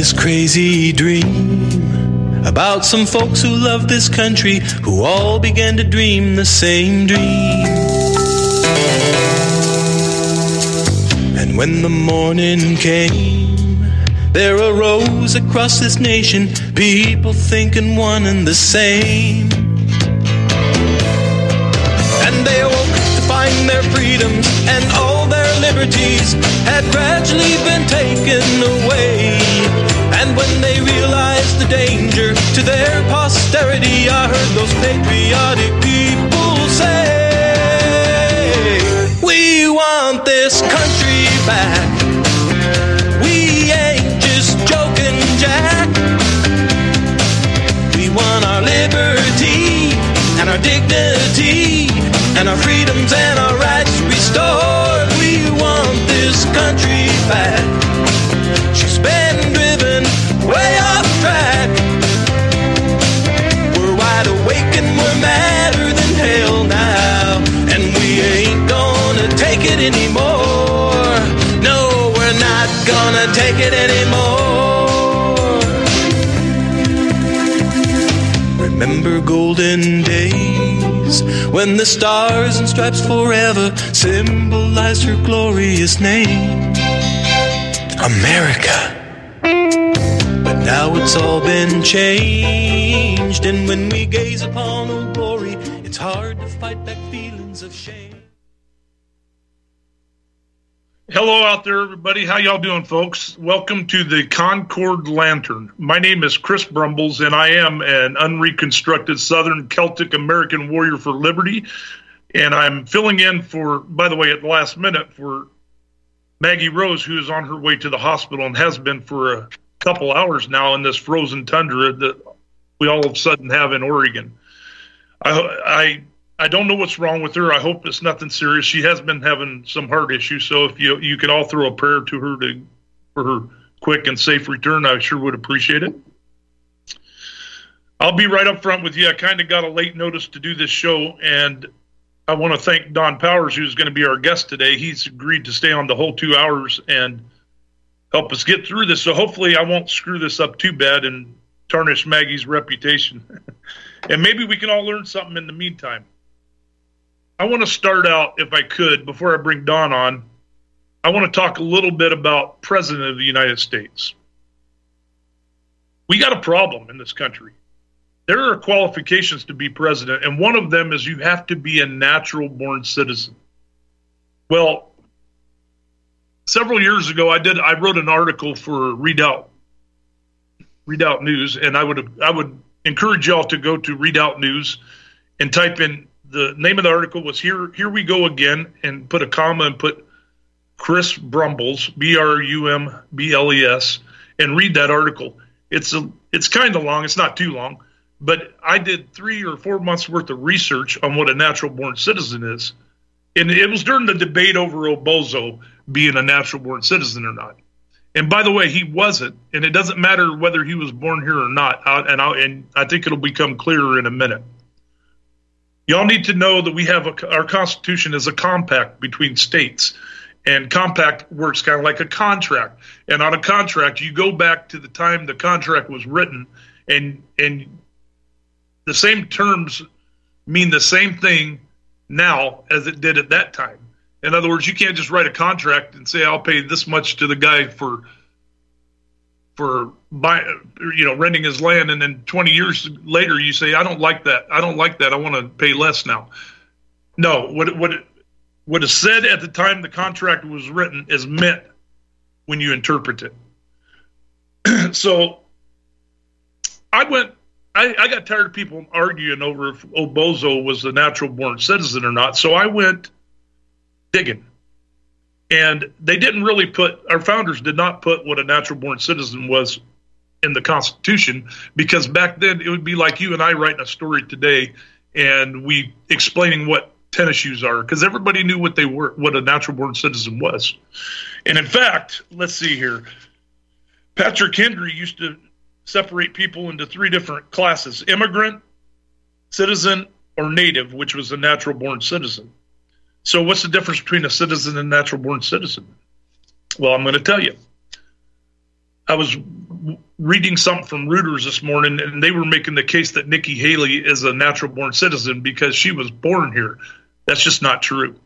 this crazy dream about some folks who love this country who all began to dream the same dream. And when the morning came, there arose across this nation people thinking one and the same. And they find their freedoms and all their liberties had gradually been taken away. And when they realized the danger to their posterity, I heard those patriotic people say, We want this country back. We ain't just joking, Jack. We want our liberty and our dignity and our freedoms and our rights restored. We want this country back. She's been driven way off track. We're wide awake and we're madder than hell now. And we ain't gonna take it anymore. No, we're not gonna take it anymore. Remember golden days when the stars and stripes forever symbolized her glorious name, America. But now it's all been changed, and when we gaze upon her glory, it's hard Hello out there, everybody. How y'all doing, folks? Welcome to the Concord Lantern. My name is Chris Brumbles, and I am an unreconstructed Southern Celtic American warrior for liberty. And I'm filling in for, by the way, at the last minute for Maggie Rose, who is on her way to the hospital and has been for a couple hours now in this frozen tundra that we all of a sudden have in Oregon. I, I I don't know what's wrong with her. I hope it's nothing serious. She has been having some heart issues, so if you you could all throw a prayer to her to for her quick and safe return, I sure would appreciate it. I'll be right up front with you. I kind of got a late notice to do this show, and I want to thank Don Powers, who's going to be our guest today. He's agreed to stay on the whole two hours and help us get through this. So hopefully, I won't screw this up too bad and tarnish Maggie's reputation. and maybe we can all learn something in the meantime. I want to start out, if I could, before I bring Don on. I want to talk a little bit about President of the United States. We got a problem in this country. There are qualifications to be president, and one of them is you have to be a natural born citizen. Well, several years ago, I did. I wrote an article for Redoubt, Redoubt News, and I would I would encourage y'all to go to Redoubt News and type in the name of the article was here here we go again and put a comma and put Chris Brumbles B R U M B L E S and read that article. It's a it's kind of long. It's not too long, but I did three or four months worth of research on what a natural born citizen is, and it was during the debate over Obozo being a natural born citizen or not. And by the way, he wasn't, and it doesn't matter whether he was born here or not. Uh, and I, and I think it'll become clearer in a minute. Y'all need to know that we have a, our Constitution is a compact between states, and compact works kind of like a contract. And on a contract, you go back to the time the contract was written, and and the same terms mean the same thing now as it did at that time. In other words, you can't just write a contract and say I'll pay this much to the guy for for buy, you know renting his land, and then 20 years later you say I don't like that. I don't like that. I want to pay less now. No, what what what is said at the time the contract was written is meant when you interpret it. so I went. I, I got tired of people arguing over if Obozo was a natural born citizen or not. So I went digging. And they didn't really put, our founders did not put what a natural born citizen was in the Constitution because back then it would be like you and I writing a story today and we explaining what tennis shoes are because everybody knew what they were, what a natural born citizen was. And in fact, let's see here. Patrick Henry used to separate people into three different classes immigrant, citizen, or native, which was a natural born citizen. So, what's the difference between a citizen and a natural born citizen? Well, I'm going to tell you. I was reading something from Reuters this morning, and they were making the case that Nikki Haley is a natural born citizen because she was born here. That's just not true.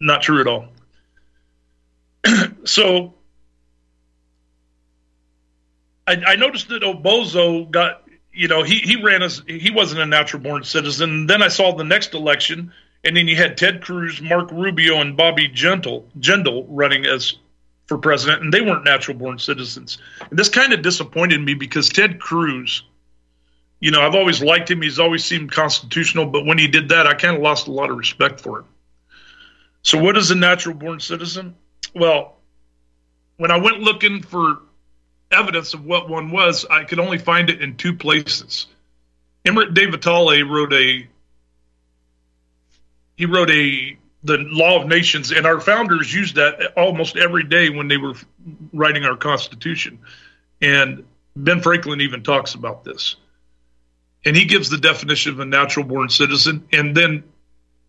Not true at all. so I, I, noticed that Obozo got, you know, he, he ran as he wasn't a natural born citizen. Then I saw the next election, and then you had Ted Cruz, Marco Rubio, and Bobby Gentle, Jindal running as for president, and they weren't natural born citizens. And this kind of disappointed me because Ted Cruz, you know, I've always liked him. He's always seemed constitutional, but when he did that, I kind of lost a lot of respect for him. So, what is a natural born citizen? Well, when I went looking for evidence of what one was, I could only find it in two places. Emer de Vattel wrote a he wrote a the law of nations, and our founders used that almost every day when they were writing our Constitution. And Ben Franklin even talks about this. And he gives the definition of a natural born citizen. And then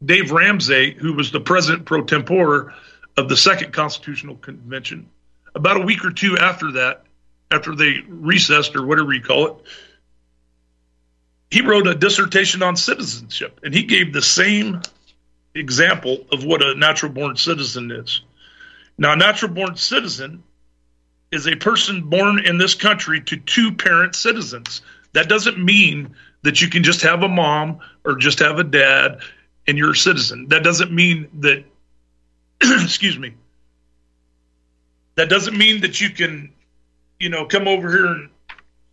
Dave Ramsay, who was the president pro tempore of the Second Constitutional Convention, about a week or two after that, after they recessed or whatever you call it, he wrote a dissertation on citizenship. And he gave the same example of what a natural born citizen is. Now, a natural born citizen is a person born in this country to two parent citizens. That doesn't mean that you can just have a mom or just have a dad and you're a citizen. That doesn't mean that, excuse me, that doesn't mean that you can, you know, come over here and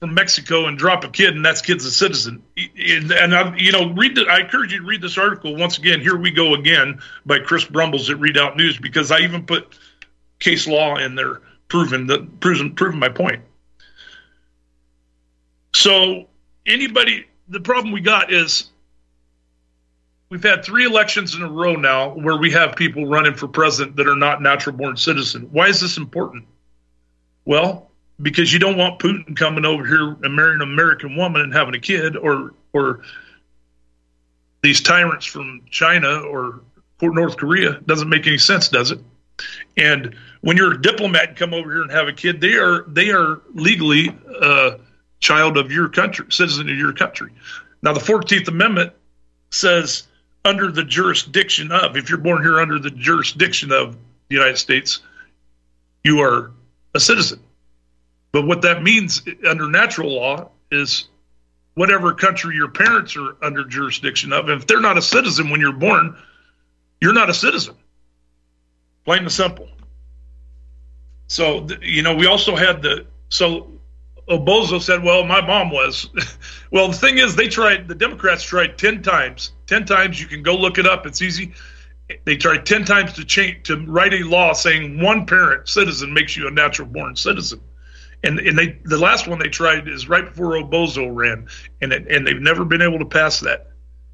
from Mexico and drop a kid, and that kid's a citizen. And, I, you know, read. The, I encourage you to read this article once again. Here we go again by Chris Brumbles at Redoubt News because I even put case law in there, proving that proving proving my point. So anybody, the problem we got is we've had three elections in a row now where we have people running for president that are not natural born citizen. Why is this important? Well, because you don't want Putin coming over here and marrying an American woman and having a kid, or or these tyrants from China or North Korea. Doesn't make any sense, does it? And when you're a diplomat and come over here and have a kid, they are they are legally a child of your country, citizen of your country. Now, the Fourteenth Amendment says under the jurisdiction of, if you're born here under the jurisdiction of the United States, you are a citizen. But what that means under natural law is whatever country your parents are under jurisdiction of, if they're not a citizen when you're born, you're not a citizen. Plain and simple. So, you know, we also had the, so Obozo said, well, my mom was. well, the thing is, they tried, the Democrats tried 10 times. 10 times, you can go look it up, it's easy. They tried 10 times to change, to write a law saying one parent citizen makes you a natural born citizen and and they the last one they tried is right before Obozo ran, and it, and they've never been able to pass that.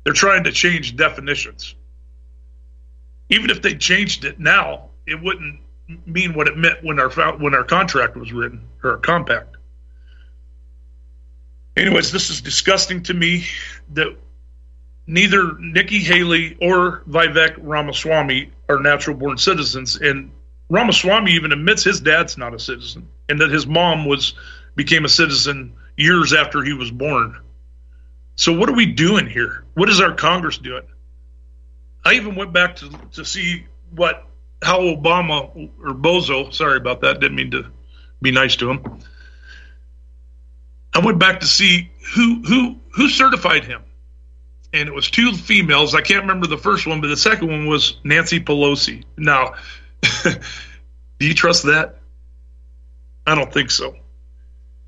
They're trying to change definitions. Even if they changed it now, it wouldn't mean what it meant when our when our contract was written or our compact. Anyways, this is disgusting to me that neither Nikki Haley or Vivek Ramaswamy are natural born citizens, and Ramaswamy even admits his dad's not a citizen and that his mom was became a citizen years after he was born. So what are we doing here? What is our Congress doing? I even went back to to see what how Obama or Bozo, sorry about that, didn't mean to be nice to him. I went back to see who who who certified him. And it was two females. I can't remember the first one, but the second one was Nancy Pelosi. Now, do you trust that? I don't think so.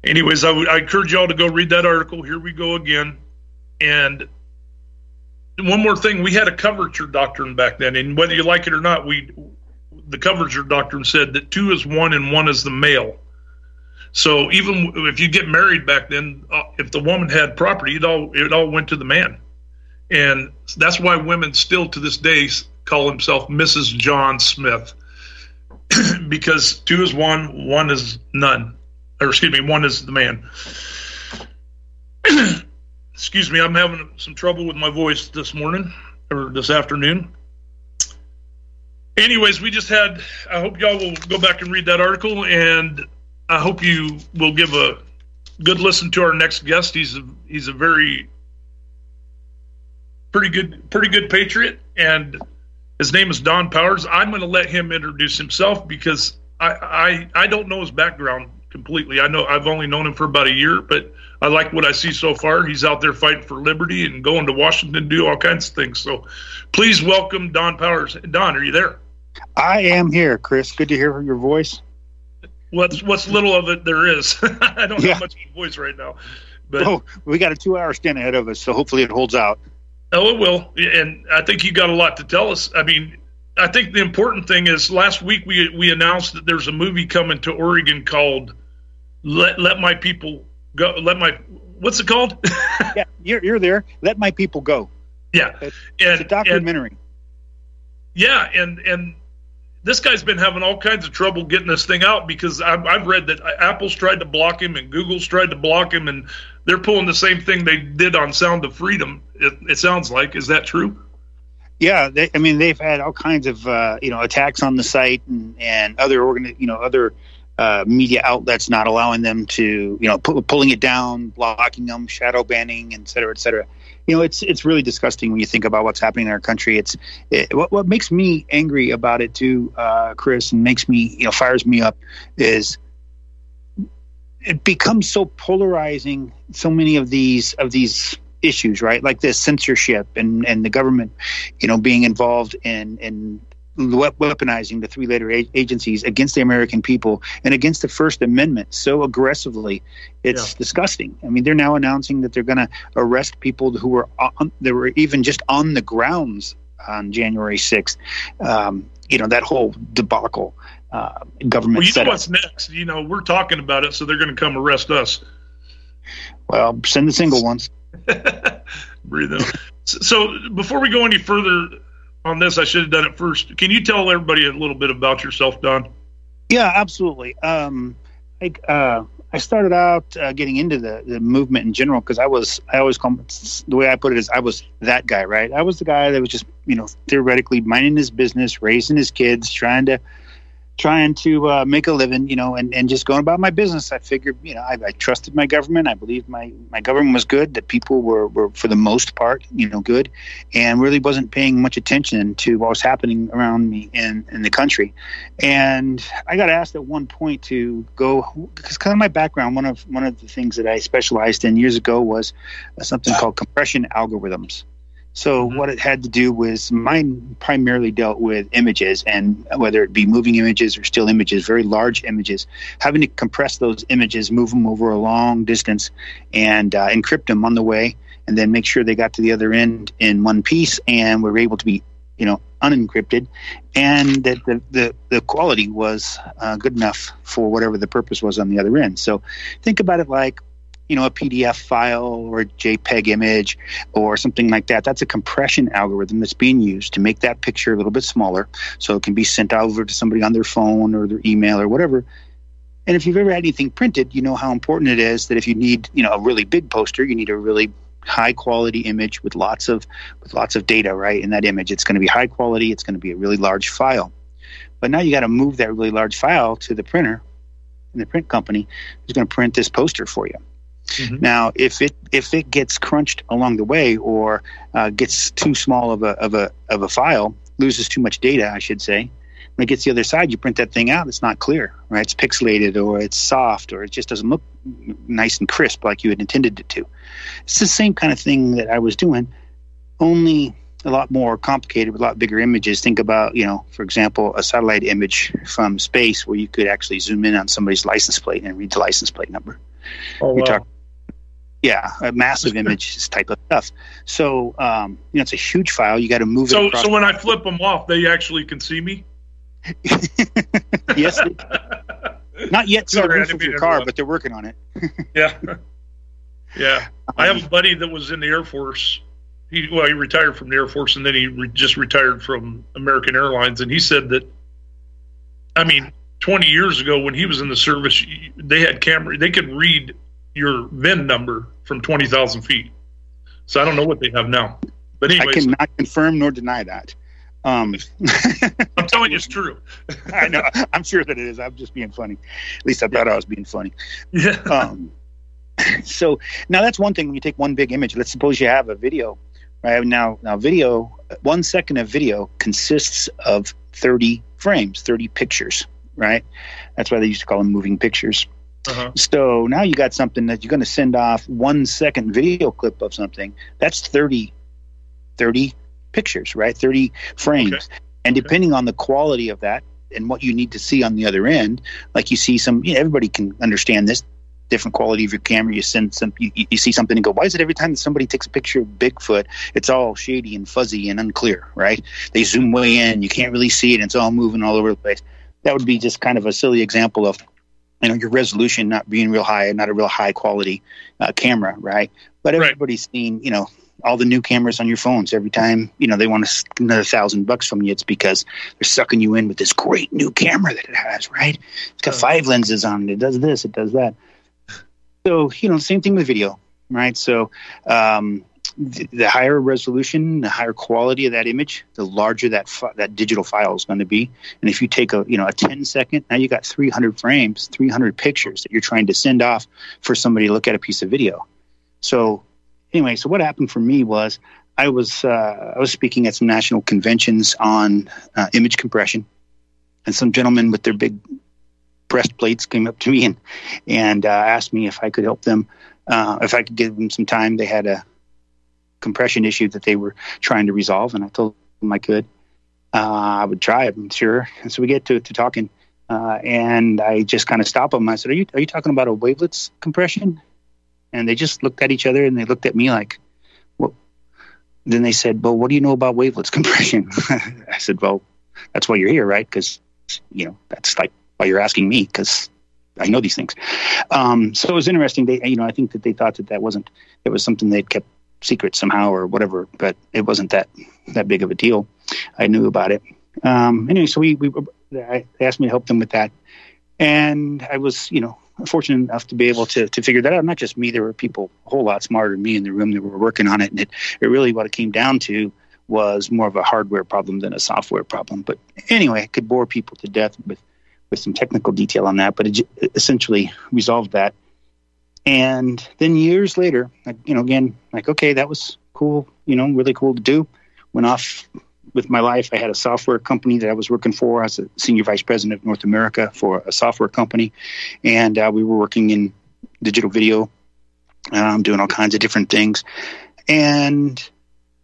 Anyways, I encourage y'all to go read that article. Here we go again. And one more thing, we had a coverture doctrine back then, and whether you like it or not, we the coverture doctrine said that two is one and one is the male. So even if you get married back then, uh, if the woman had property, it all it all went to the man, and that's why women still to this day call themselves Mrs. John Smith because two is one, one is none. Or excuse me, one is the man. excuse me, I'm having some trouble with my voice this morning or this afternoon. Anyways, we just had. I hope y'all will go back and read that article, and I hope you will give a good listen to our next guest. He's a, he's a very pretty good pretty good patriot, and his name is Don Powers. I'm going to let him introduce himself because I, I I don't know his background completely. I know I've only known him for about a year, but I like what I see so far. He's out there fighting for liberty and going to Washington to do all kinds of things. So please welcome Don Powers. Don, are you there? I am here, Chris. Good to hear your voice. What's what's little of it there is. I don't yeah. have much of a voice right now. But oh, we got a two hour stint ahead of us, so hopefully it holds out. Oh, it will. And I think you got a lot to tell us. I mean, I think the important thing is last week we we announced that there's a movie coming to Oregon called "Let Let My People Go." Let my what's it called? yeah, you're you're there. Let my people go. Yeah, it's, and, it's a documentary. And, yeah, and and this guy's been having all kinds of trouble getting this thing out because I've, I've, read that Apple's tried to block him and Google's tried to block him, and they're pulling the same thing they did on Sound of Freedom. It, it sounds like is that true? Yeah, they, I mean they've had all kinds of uh, you know attacks on the site and, and other organ you know other uh, media outlets not allowing them to you know pu- pulling it down, blocking them, shadow banning, et cetera, et cetera you know, it's it's really disgusting when you think about what's happening in our country. It's it, what what makes me angry about it too, uh, Chris, and makes me you know fires me up is it becomes so polarizing. So many of these of these issues, right? Like this censorship and and the government, you know, being involved in in weaponizing the three letter agencies against the American people and against the First Amendment so aggressively. It's yeah. disgusting. I mean, they're now announcing that they're going to arrest people who were on, they were even just on the grounds on January 6th. Um, you know, that whole debacle. Uh, government. Well, you know what's next. You know, we're talking about it, so they're going to come arrest us. Well, send the single ones. Breathe in. So before we go any further, on this. I should have done it first. Can you tell everybody a little bit about yourself, Don? Yeah, absolutely. Um, I, uh, I started out uh, getting into the, the movement in general because I was I always call the way I put it is I was that guy, right? I was the guy that was just you know theoretically minding his business, raising his kids, trying to trying to uh, make a living, you know, and, and just going about my business. I figured, you know, I, I, trusted my government. I believed my, my government was good, that people were, were, for the most part, you know, good, and really wasn't paying much attention to what was happening around me in, in the country. And I got asked at one point to go, because kind of my background, one of, one of the things that I specialized in years ago was something called compression algorithms. So mm-hmm. what it had to do was mine primarily dealt with images and whether it be moving images or still images, very large images, having to compress those images, move them over a long distance, and uh, encrypt them on the way, and then make sure they got to the other end in one piece and were able to be, you know, unencrypted, and that the, the, the quality was uh, good enough for whatever the purpose was on the other end. So think about it like you know a PDF file or JPEG image or something like that. That's a compression algorithm that's being used to make that picture a little bit smaller, so it can be sent over to somebody on their phone or their email or whatever. And if you've ever had anything printed, you know how important it is that if you need you know a really big poster, you need a really high quality image with lots of with lots of data right in that image. It's going to be high quality. It's going to be a really large file. But now you got to move that really large file to the printer, and the print company is going to print this poster for you. Mm-hmm. Now, if it if it gets crunched along the way or uh, gets too small of a of a of a file, loses too much data, I should say. When it gets the other side, you print that thing out. It's not clear, right? It's pixelated, or it's soft, or it just doesn't look nice and crisp like you had intended it to. It's the same kind of thing that I was doing, only a lot more complicated with a lot bigger images. Think about, you know, for example, a satellite image from space where you could actually zoom in on somebody's license plate and read the license plate number. Oh, wow. Talk, yeah, a massive image type of stuff. So, um, you know, it's a huge file. You got to move so, it. So, when I flip them off, they actually can see me. yes. not yet to the roof of your car, but they're working on it. yeah. Yeah. I have a buddy that was in the Air Force. He well, he retired from the Air Force and then he re- just retired from American Airlines, and he said that. I mean, 20 years ago when he was in the service, they had camera. They could read your VIN number from 20,000 feet. So I don't know what they have now. But anyways, I cannot confirm nor deny that. Um, I'm telling you, it's true. I know. I'm sure that it is. I'm just being funny. At least I thought I was being funny. Yeah. Um, so now that's one thing when you take one big image. Let's suppose you have a video, right? Now, now video, one second of video consists of 30 frames, 30 pictures, right? That's why they used to call them moving pictures. Uh-huh. So now you got something that you're going to send off one second video clip of something. That's 30, 30 pictures, right? 30 frames. Okay. And depending okay. on the quality of that and what you need to see on the other end, like you see some, you know, everybody can understand this different quality of your camera. You send some, you, you see something and go, why is it every time that somebody takes a picture of Bigfoot, it's all shady and fuzzy and unclear, right? They zoom way in, you can't really see it, and it's all moving all over the place. That would be just kind of a silly example of you know your resolution not being real high and not a real high quality uh, camera right? But everybody's right. seen you know all the new cameras on your phones. Every time you know they want another thousand bucks from you it's because they're sucking you in with this great new camera that it has right? It's got five lenses on it. It does this it does that. So you know same thing with video right? So um, the, higher resolution, the higher quality of that image, the larger that fi- that digital file is going to be. And if you take a you know a 10 second, now you got 300 frames, 300 pictures that you're trying to send off for somebody to look at a piece of video. So anyway, so what happened for me was I was uh, I was speaking at some national conventions on uh, image compression, and some gentlemen with their big breastplates came up to me and and uh, asked me if I could help them, uh, if I could give them some time. They had a compression issue that they were trying to resolve, and I told them I could. Uh, I would try. I'm sure. And so we get to, to talking, uh, and I just kind of stop them. I said, "Are you are you talking about a wavelets compression?" And they just looked at each other, and they looked at me like, "What?" Then they said, "Well, what do you know about wavelets compression?" I said, "Well, that's why you're here, right? Because you know that's like why you're asking me because I know these things." Um, so it was interesting. They, you know, I think that they thought that that wasn't it was something they'd kept secret somehow or whatever, but it wasn't that that big of a deal. I knew about it. Um, anyway, so we, we they asked me to help them with that, and I was you know fortunate enough to be able to to figure that out. Not just me, there were people a whole lot smarter than me in the room that were working on it, and it, it really what it came down to was more of a hardware problem than a software problem. But anyway, I could bore people to death with with some technical detail on that, but it essentially resolved that and then years later, you know, again, like, okay, that was cool, you know, really cool to do. Went off with my life. I had a software company that I was working for. I was a senior vice president of North America for a software company. And uh, we were working in digital video, um, doing all kinds of different things. And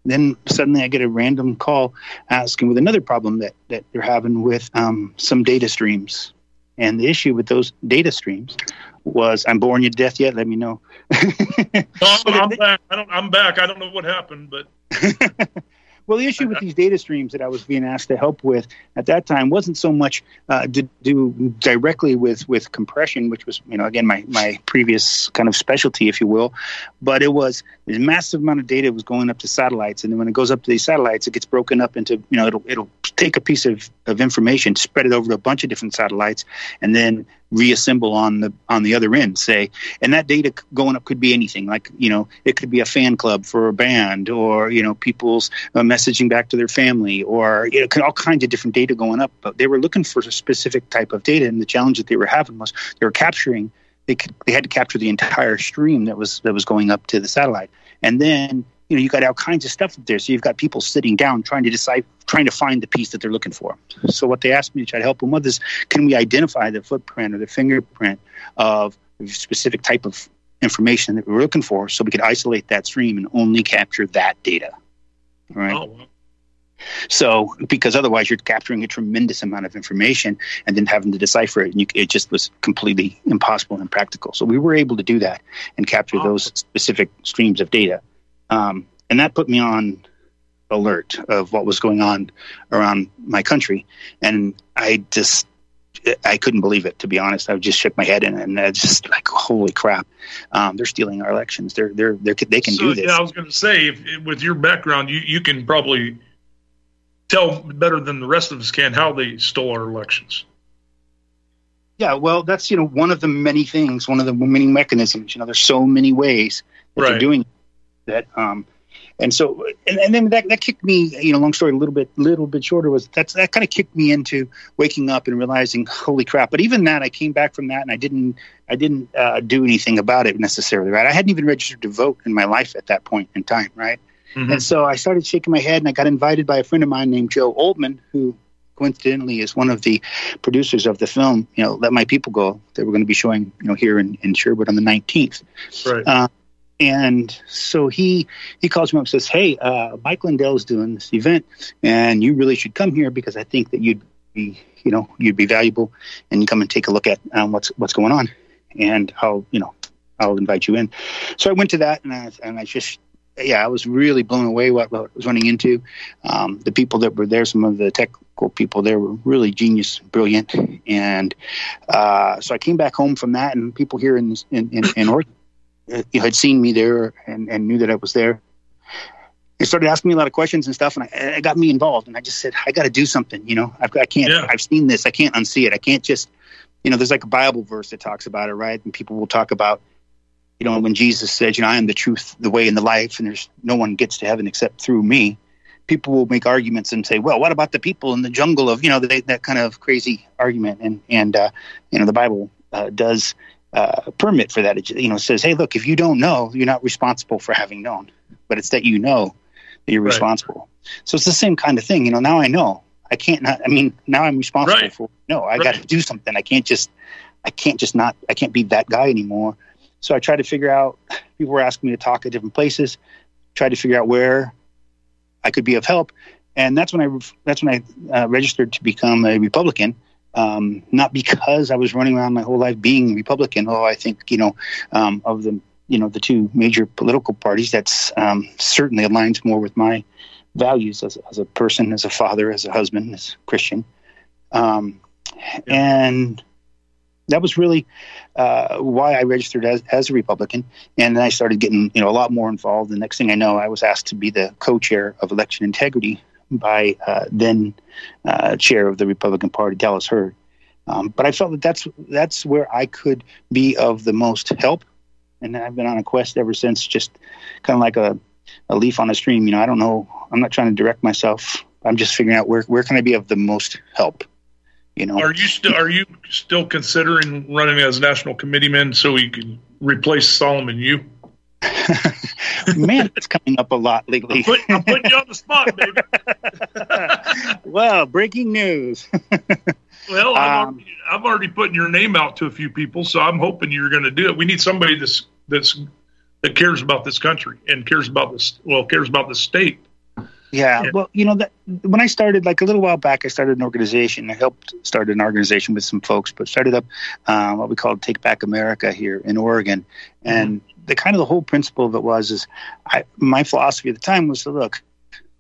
then suddenly I get a random call asking with another problem that, that they're having with um, some data streams. And the issue with those data streams was I'm boring you to death yet? Let me know. no, I'm, I'm back. I don't, I'm back. I don't know what happened, but Well, the issue with these data streams that I was being asked to help with at that time wasn't so much uh, to do directly with, with compression, which was, you know, again, my, my previous kind of specialty, if you will, but it was this massive amount of data was going up to satellites. And then when it goes up to these satellites, it gets broken up into, you know, it'll, it'll take a piece of, of information, spread it over to a bunch of different satellites, and then reassemble on the on the other end say and that data going up could be anything. Like you know it could be a fan club for a band or you know people's uh, messaging back to their family or you know all kinds of different data going up but they were looking for a specific type of data and the challenge that they were having was they were capturing they could, they had to capture the entire stream that was that was going up to the satellite. And then you know, you got all kinds of stuff up there. So you've got people sitting down trying to decide, trying to find the piece that they're looking for. So what they asked me to try to help them with is, can we identify the footprint or the fingerprint of a specific type of information that we're looking for, so we could isolate that stream and only capture that data. Right. Oh. So, because otherwise you're capturing a tremendous amount of information and then having to decipher it, and you, it just was completely impossible and impractical. So we were able to do that and capture those specific streams of data. Um, and that put me on alert of what was going on around my country. And I just, I couldn't believe it, to be honest. I just shook my head and, and I just like, holy crap, um, they're stealing our elections. They're, they're, they're they can so, do this. Yeah, I was going to say, if, with your background, you, you can probably tell better than the rest of us can how they stole our elections. Yeah, well, that's you know one of the many things, one of the many mechanisms. You know, there's so many ways that right. they're doing that um, and so and, and then that, that kicked me you know long story a little bit little bit shorter was that's that kind of kicked me into waking up and realizing holy crap. But even that i came back from that and i didn't i didn't uh, do anything about it necessarily right? I hadn't even registered to vote in my life at that point in time right? Mm-hmm. and so i started shaking my head and i got invited by a friend of mine named joe oldman who coincidentally is one of the producers of the film you know let my people go that we're going to be showing you know here in, in sherwood on the 19th right. Uh, and so he he calls me up and says, "Hey, uh, Mike Lindell's doing this event, and you really should come here because I think that you'd be, you know, you'd be valuable, and come and take a look at um, what's what's going on, and I'll, you know, I'll invite you in." So I went to that, and I, and I just, yeah, I was really blown away what, what I was running into. Um, the people that were there, some of the technical people there were really genius, brilliant, and uh, so I came back home from that, and people here in in, in, in Oregon you had seen me there and, and knew that I was there. They started asking me a lot of questions and stuff, and I, it got me involved. And I just said, I got to do something. You know, I've, I can't. Yeah. I've seen this. I can't unsee it. I can't just. You know, there's like a Bible verse that talks about it, right? And people will talk about, you know, when Jesus said, you know, I am the truth, the way, and the life, and there's no one gets to heaven except through me. People will make arguments and say, well, what about the people in the jungle of, you know, they, that kind of crazy argument. And and uh, you know, the Bible uh, does uh, permit for that. It you know says, hey, look, if you don't know, you're not responsible for having known, but it's that you know that you're right. responsible. So it's the same kind of thing. You know, now I know. I can't not. I mean, now I'm responsible right. for. No, I right. got to do something. I can't just. I can't just not. I can't be that guy anymore. So I tried to figure out. People were asking me to talk at different places. Tried to figure out where I could be of help, and that's when I. That's when I uh, registered to become a Republican um, not because I was running around my whole life being Republican. although I think you know um, of the you know the two major political parties. That's um, certainly aligns more with my values as, as a person, as a father, as a husband, as a Christian. Um, yeah. And that was really uh, why I registered as, as a Republican. And then I started getting you know a lot more involved. The next thing I know, I was asked to be the co-chair of election integrity by uh, then uh, chair of the Republican Party, Dallas Heard. Um, but I felt that that's that's where I could be of the most help, and I've been on a quest ever since. Just kind of like a, a leaf on a stream. You know, I don't know. I'm not trying to direct myself. I'm just figuring out where where can I be of the most help. You know, are you still are you still considering running as national committeeman so you can replace Solomon Yue? Man, it's coming up a lot lately. I'm putting, I'm putting you on the spot, baby. well, breaking news. well, I'm, um, already, I'm already putting your name out to a few people, so I'm hoping you're going to do it. We need somebody that's that's that cares about this country and cares about this. Well, cares about the state. Yeah, yeah, well, you know that when I started, like a little while back, I started an organization. I helped start an organization with some folks, but started up uh, what we call Take Back America here in Oregon, and mm-hmm the kind of the whole principle of it was is I, my philosophy at the time was to look,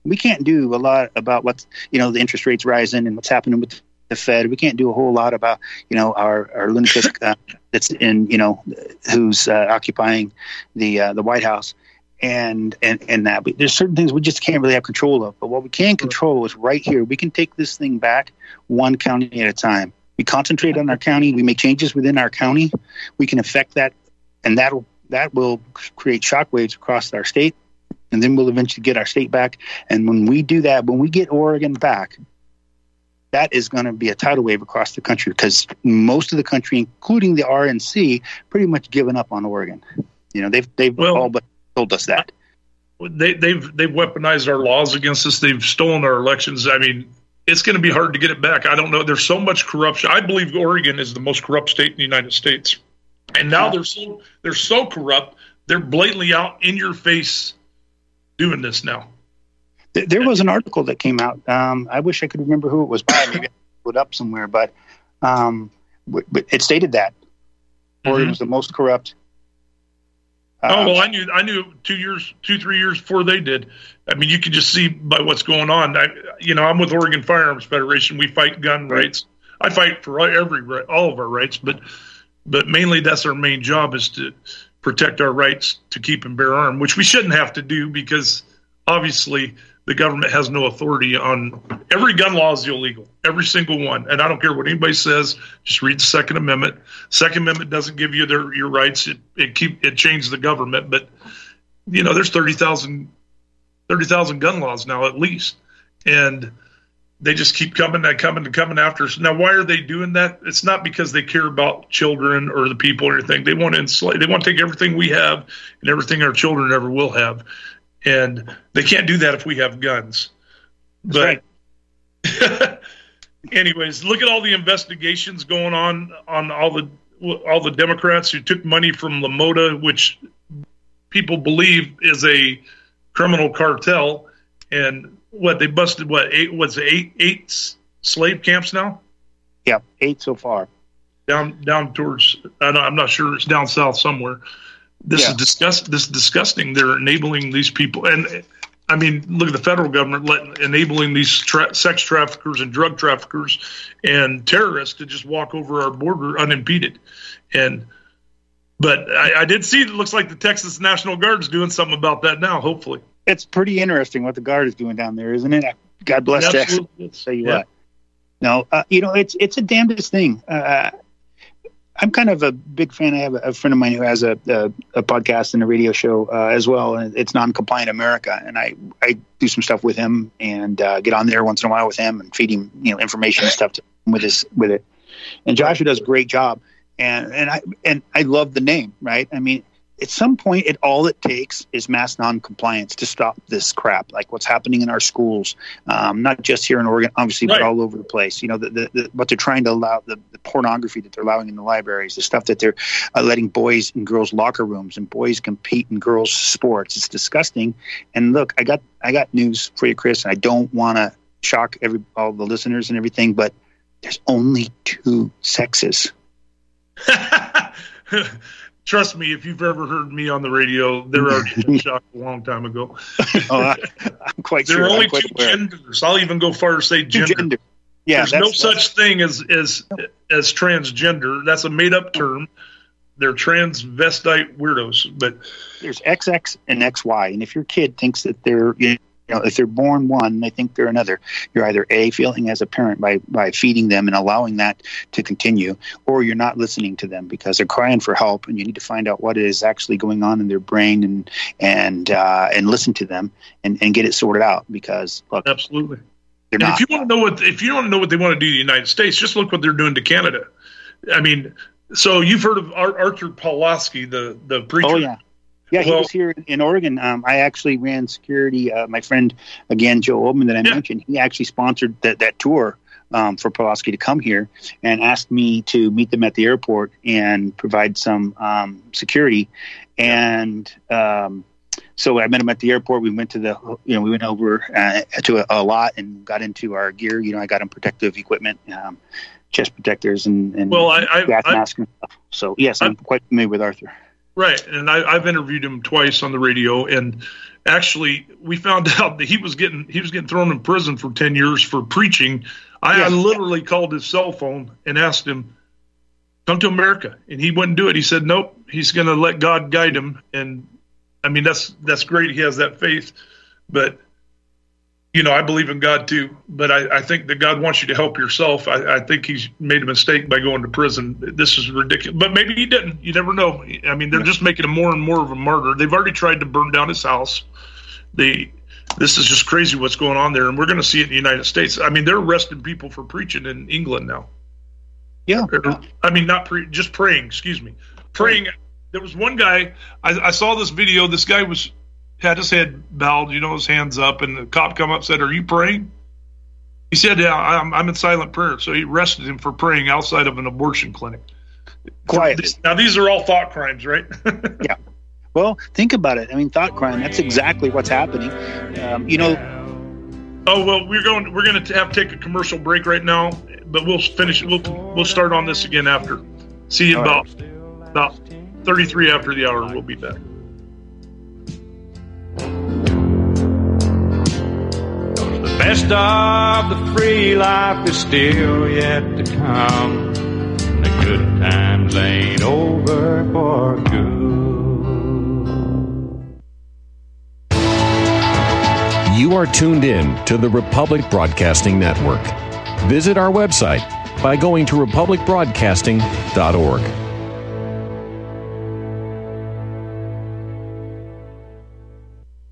we can't do a lot about what you know the interest rates rising and what's happening with the Fed. We can't do a whole lot about you know our our lunatic uh, that's in you know who's uh, occupying the uh, the White House and and and that. But there's certain things we just can't really have control of. But what we can control is right here. We can take this thing back one county at a time. We concentrate on our county. We make changes within our county. We can affect that, and that'll that will create shockwaves across our state, and then we'll eventually get our state back. And when we do that, when we get Oregon back, that is going to be a tidal wave across the country because most of the country, including the RNC, pretty much given up on Oregon. You know, they've they've well, all but told us that. They, they've they've weaponized our laws against us. They've stolen our elections. I mean, it's going to be hard to get it back. I don't know. There's so much corruption. I believe Oregon is the most corrupt state in the United States. And now they're so they're so corrupt. They're blatantly out in your face doing this now. There was an article that came out. Um, I wish I could remember who it was by. Maybe I put it up somewhere, but um, it stated that Oregon mm-hmm. was the most corrupt. Uh, oh well, I knew I knew two years, two three years before they did. I mean, you can just see by what's going on. I, you know, I'm with Oregon Firearms Federation. We fight gun right. rights. I fight for every all of our rights, but but mainly that's our main job is to protect our rights to keep and bear arm, which we shouldn't have to do because obviously the government has no authority on every gun law is illegal, every single one. And I don't care what anybody says. Just read the Second Amendment. Second Amendment doesn't give you their, your rights. It, it keep it changes the government, but you know there's thirty thousand 30,000 gun laws now at least. And they just keep coming and coming and coming after us. Now, why are they doing that? It's not because they care about children or the people or anything. They want to enslave. They want to take everything we have and everything our children ever will have, and they can't do that if we have guns. That's but, right. anyways, look at all the investigations going on on all the all the Democrats who took money from La Mota, which people believe is a criminal cartel, and what they busted what eight was eight eight slave camps now. Yeah, eight so far. Down down towards I'm not sure it's down south somewhere. This yeah. is disgust this is disgusting. They're enabling these people and. I mean, look at the federal government let, enabling these tra- sex traffickers and drug traffickers and terrorists to just walk over our border unimpeded. And but I, I did see it looks like the Texas National Guard is doing something about that now. Hopefully, it's pretty interesting what the guard is doing down there, isn't it? God bless Texas. Say you yeah. what. No, uh, you know it's it's a damnedest thing. Uh, I'm kind of a big fan. I have a, a friend of mine who has a, a, a podcast and a radio show uh, as well, and it's Non-Compliant America. And I, I do some stuff with him and uh, get on there once in a while with him and feed him you know information and stuff to, with his with it. And Joshua does a great job. And and I and I love the name, right? I mean, at some point, it all it takes is mass non-compliance to stop this crap, like what's happening in our schools, um, not just here in Oregon, obviously, right. but all over the place. You know, the, the, the, what they're trying to allow, the, the, pornography that they're allowing in the libraries, the stuff that they're uh, letting boys and girls' locker rooms and boys compete in girls' sports. It's disgusting. And look, I got I got news for you, Chris. And I don't want to shock every all the listeners and everything, but there's only two sexes. trust me, if you've ever heard me on the radio, there are already shocked a long time ago. oh, I, am quite there sure. There are only two aware. genders. I'll even go far as say gender. gender. Yeah, there's no such thing as as as transgender. That's a made up term. They're transvestite weirdos, but there's XX and XY, and if your kid thinks that they're you know, if they're born one, they think they're another. You're either a failing as a parent by by feeding them and allowing that to continue, or you're not listening to them because they're crying for help, and you need to find out what is actually going on in their brain and and uh, and listen to them and, and get it sorted out. Because look, absolutely. Not. If you want to know what if you want to know what they want to do in the United States, just look what they're doing to Canada. I mean, so you've heard of Arthur Pawlowski, the the preacher. Oh yeah yeah, he well, was here in Oregon. Um, I actually ran security. Uh, my friend, again, Joe Oldman, that I yeah. mentioned, he actually sponsored that, that tour um, for Pawlowski to come here and asked me to meet them at the airport and provide some um, security. And um, so I met him at the airport. We went to the, you know, we went over uh, to a, a, lot and got into our gear. You know, I got him protective equipment, um, chest protectors, and, and well, I, I, gas mask and stuff. So yes, I'm quite familiar with Arthur. Right, and I, have interviewed him twice on the radio, and actually, we found out that he was getting he was getting thrown in prison for ten years for preaching. I, yeah. I literally called his cell phone and asked him, "Come to America," and he wouldn't do it. He said, "Nope, he's going to let God guide him." And I mean, that's that's great. He has that faith, but you know, I believe in God too, but I, I, think that God wants you to help yourself. I, I, think he's made a mistake by going to prison. This is ridiculous, but maybe he didn't. You never know. I mean, they're just making him more and more of a martyr. They've already tried to burn down his house. They, this is just crazy what's going on there, and we're going to see it in the United States. I mean, they're arresting people for preaching in England now. Yeah, I mean, not pre, just praying. Excuse me, praying. There was one guy. I, I saw this video. This guy was had his head bowed, you know, his hands up, and the cop come up said, "Are you praying?" He said, "Yeah, I'm, I'm in silent prayer." So he arrested him for praying outside of an abortion clinic. Quiet. Now these are all thought crimes, right? yeah. Well, think about it. I mean, thought crime. That's exactly what's happening. Um, you know. Oh well, we're going. We're going to have to take a commercial break right now, but we'll finish. We'll we'll start on this again after. See you about right. about thirty three after the hour. We'll be back. Best of the free life is still yet to come. The good times ain't over for good. You are tuned in to the Republic Broadcasting Network. Visit our website by going to republicbroadcasting.org.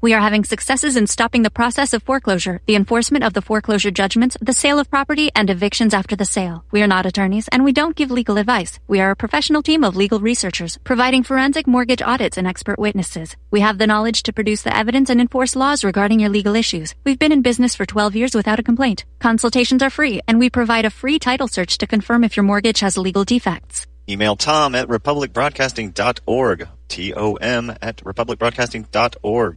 We are having successes in stopping the process of foreclosure, the enforcement of the foreclosure judgments, the sale of property, and evictions after the sale. We are not attorneys and we don't give legal advice. We are a professional team of legal researchers providing forensic mortgage audits and expert witnesses. We have the knowledge to produce the evidence and enforce laws regarding your legal issues. We've been in business for 12 years without a complaint. Consultations are free and we provide a free title search to confirm if your mortgage has legal defects. Email Tom at republicbroadcasting.org. T-O-M at republicbroadcasting.org.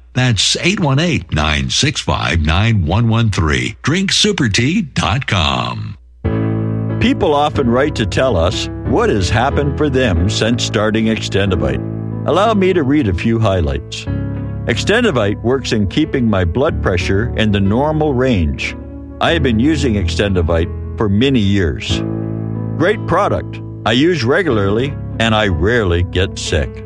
That's 818-965-9113 drinksupertea.com. People often write to tell us what has happened for them since starting Extendovite. Allow me to read a few highlights. Extendovite works in keeping my blood pressure in the normal range. I have been using Extendovite for many years. Great product. I use regularly and I rarely get sick.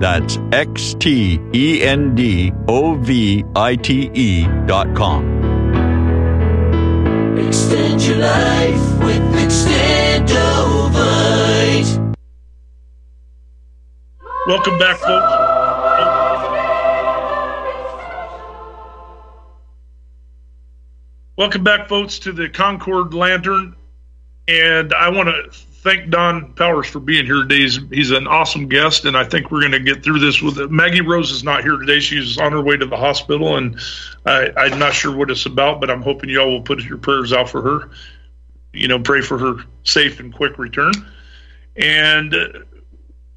That's X T E N D O V I T E dot com. Extend your life with Extendovite. Welcome back, folks. Welcome back, folks, to the Concord Lantern. And I want to thank Don Powers for being here today. He's, he's an awesome guest, and I think we're going to get through this with it. Maggie Rose is not here today. She's on her way to the hospital, and I, I'm not sure what it's about, but I'm hoping y'all will put your prayers out for her. You know, pray for her safe and quick return. And uh,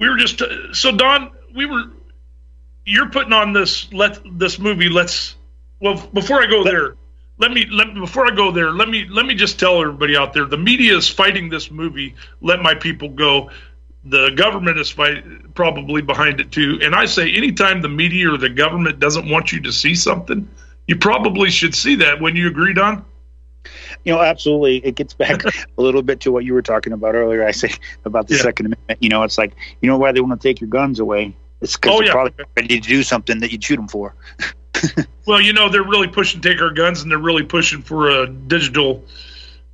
we were just uh, so Don, we were. You're putting on this let this movie. Let's well before I go there let me let before I go there, let me let me just tell everybody out there: the media is fighting this movie. Let my people go. The government is fight, probably behind it too. And I say, anytime the media or the government doesn't want you to see something, you probably should see that. When you agreed on. You know, absolutely. It gets back a little bit to what you were talking about earlier. I say about the Yeah. Second Amendment. You know, it's like you know why they want to take your guns away. It's because Oh, they're yeah. probably ready to do something that you'd shoot them for. Well, you know, they're really pushing to take our guns, and they're really pushing for a digital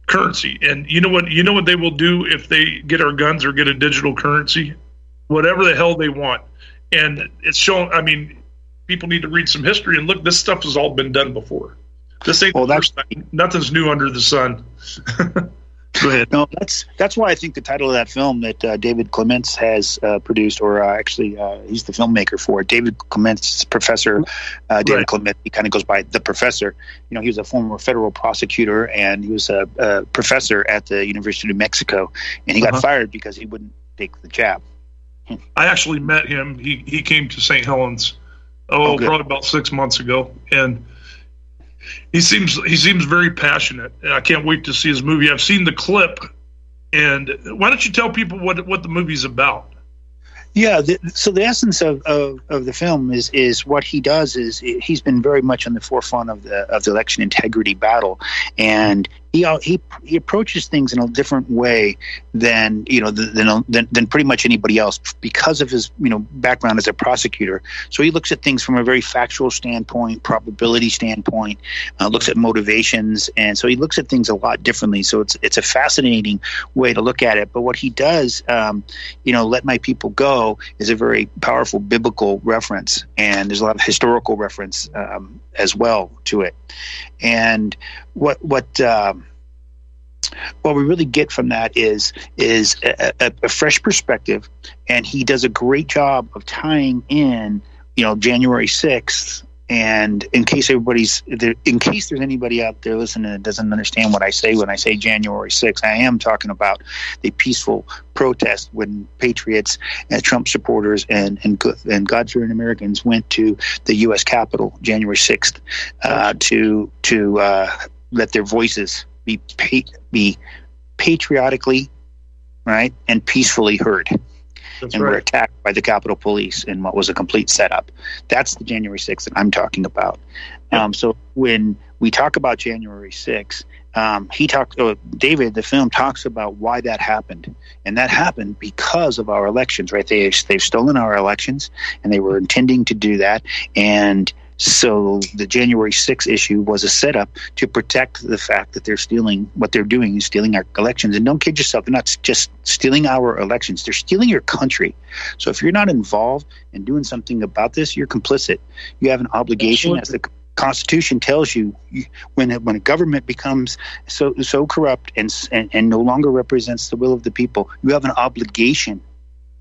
currency. And you know what? You know what they will do if they get our guns or get a digital currency, whatever the hell they want. And it's shown. I mean, people need to read some history and look. This stuff has all been done before. This ain't Well, the that's- first time. Nothing's new under the sun. Go ahead. No, that's that's why I think the title of that film that uh, David Clements has uh, produced, or uh, actually uh, he's the filmmaker for it. David Clements, Professor uh, David Right. Clement, he kind of goes by the Professor. You know, he was a former federal prosecutor and he was a, a professor at the University of New Mexico, and he got Uh-huh. fired because he wouldn't take the jab. I actually met him. He he came to St. Helens, oh, Oh, probably about six months ago, and he seems he seems very passionate. I can't wait to see his movie. I've seen the clip, And why don't you tell people what what the movie's about? Yeah, the, so the essence of, of, of the film is is what he does is he's been very much on the forefront of the of the election integrity battle, and he he he approaches things in a different way than you know than, than than pretty much anybody else because of his you know background as a prosecutor. So he looks at things from a very factual standpoint, probability standpoint, uh, looks at motivations, and so he looks at things a lot differently. So it's it's a fascinating way to look at it. But what he does, um, you know, let my people go is a very powerful biblical reference, and there's a lot of historical reference um, as well to it. And what what um, what we really get from that is is a, a, a, fresh perspective, and he does a great job of tying in, you know, January sixth. And in case everybody's there, in case there's anybody out there listening that doesn't understand what I say when I say January 6th, I am talking about the peaceful protest when patriots and Trump supporters and and, and God-fearing Americans went to the U.S. Capitol January 6th uh, to to uh, let their voices be be patriotically right and peacefully heard. That's and right. were attacked by the Capitol Police in what was a complete setup. That's the January 6th that I'm talking about. Um, so when we talk about January 6th, um, he talked. Oh, David, the film talks about why that happened, and that happened because of our elections. Right? They they've stolen our elections, and they were intending to do that, and so the January 6th issue was a setup to protect the fact that they're stealing what they're doing is stealing our elections. And don't kid yourself, they're not just stealing our elections, they're stealing your country. So if you're not involved in doing something about this, you're complicit. You have an obligation Absolutely. as the Constitution tells you, when a, when a government becomes so so corrupt and, and and no longer represents the will of the people, you have an obligation,